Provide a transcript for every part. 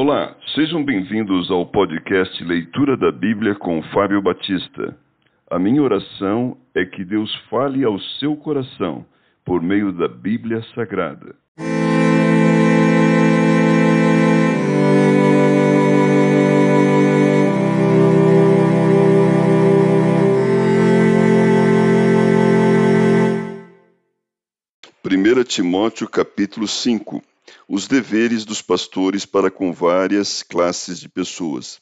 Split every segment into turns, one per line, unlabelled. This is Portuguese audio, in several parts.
Olá, sejam bem-vindos ao podcast Leitura da Bíblia com Fábio Batista. A minha oração é que Deus fale ao seu coração por meio da Bíblia Sagrada. Primeira Timóteo capítulo 5 os deveres dos pastores para com várias classes de pessoas.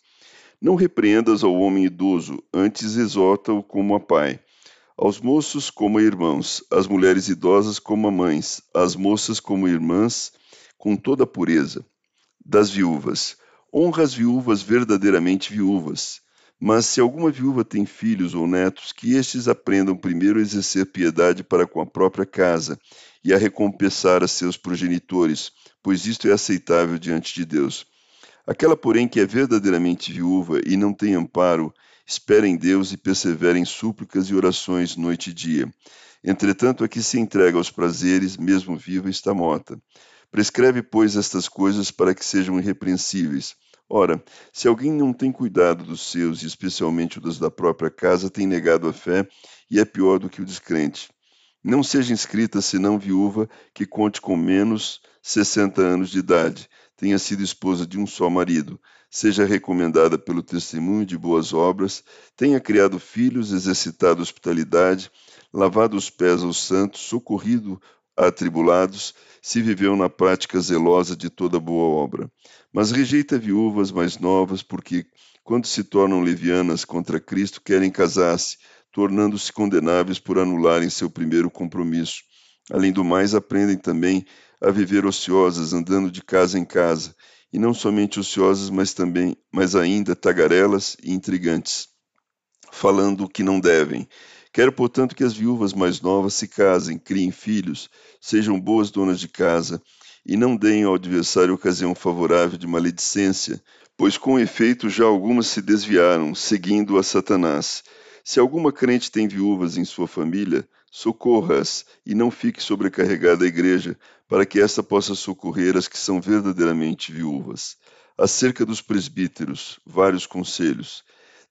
Não repreendas ao homem idoso, antes exorta-o como a pai. Aos moços como a irmãos, às mulheres idosas como a mães, às moças como irmãs, com toda a pureza. Das viúvas. Honra as viúvas verdadeiramente viúvas. Mas se alguma viúva tem filhos ou netos, que estes aprendam primeiro a exercer piedade para com a própria casa e a recompensar a seus progenitores, pois isto é aceitável diante de Deus. Aquela, porém, que é verdadeiramente viúva e não tem amparo, espera em Deus e persevera em súplicas e orações noite e dia. Entretanto, a que se entrega aos prazeres, mesmo viva, está morta. Prescreve, pois, estas coisas para que sejam irrepreensíveis. Ora, se alguém não tem cuidado dos seus, e especialmente dos da própria casa, tem negado a fé e é pior do que o descrente. Não seja inscrita senão viúva que conte com menos 60 anos de idade, tenha sido esposa de um só marido, seja recomendada pelo testemunho de boas obras, tenha criado filhos, exercitado hospitalidade, lavado os pés aos santos, socorrido atribulados, se viveu na prática zelosa de toda boa obra. Mas rejeita viúvas mais novas, porque, quando se tornam levianas contra Cristo, querem casar-se, tornando-se condenáveis por anularem seu primeiro compromisso. Além do mais, aprendem também a viver ociosas, andando de casa em casa, e não somente ociosas, mas também, mas ainda tagarelas e intrigantes, falando o que não devem Quero, portanto, que as viúvas mais novas se casem, criem filhos, sejam boas donas de casa, e não deem ao adversário ocasião favorável de maledicência, pois com efeito já algumas se desviaram, seguindo a Satanás. Se alguma crente tem viúvas em sua família, socorra-as e não fique sobrecarregada a igreja, para que esta possa socorrer as que são verdadeiramente viúvas. Acerca dos presbíteros, vários conselhos.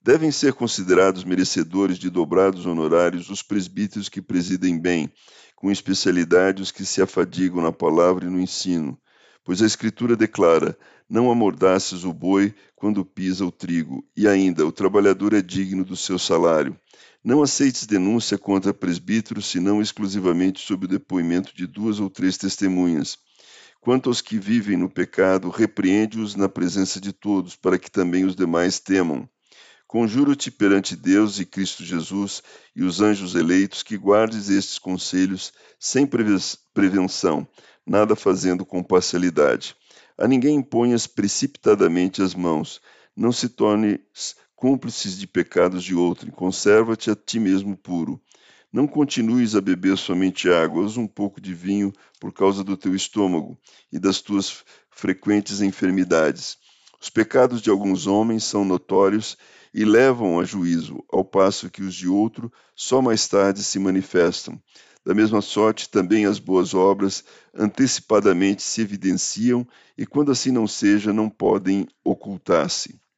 Devem ser considerados merecedores de dobrados honorários os presbíteros que presidem bem, com especialidade os que se afadigam na palavra e no ensino. Pois a Escritura declara: Não amordaces o boi quando pisa o trigo, e ainda o trabalhador é digno do seu salário. Não aceites denúncia contra presbíteros, senão exclusivamente sob o depoimento de duas ou três testemunhas. Quanto aos que vivem no pecado, repreende-os na presença de todos, para que também os demais temam. Conjuro-te perante Deus e Cristo Jesus e os anjos eleitos que guardes estes conselhos sem prevenção, nada fazendo com parcialidade. A ninguém imponhas precipitadamente as mãos, não se tornes cúmplices de pecados de outro, conserva-te a ti mesmo puro. Não continues a beber somente água, usa um pouco de vinho por causa do teu estômago e das tuas frequentes enfermidades. Os pecados de alguns homens são notórios e levam a juízo, ao passo que os de outro só mais tarde se manifestam. Da mesma sorte, também as boas obras antecipadamente se evidenciam e, quando assim não seja, não podem ocultar-se.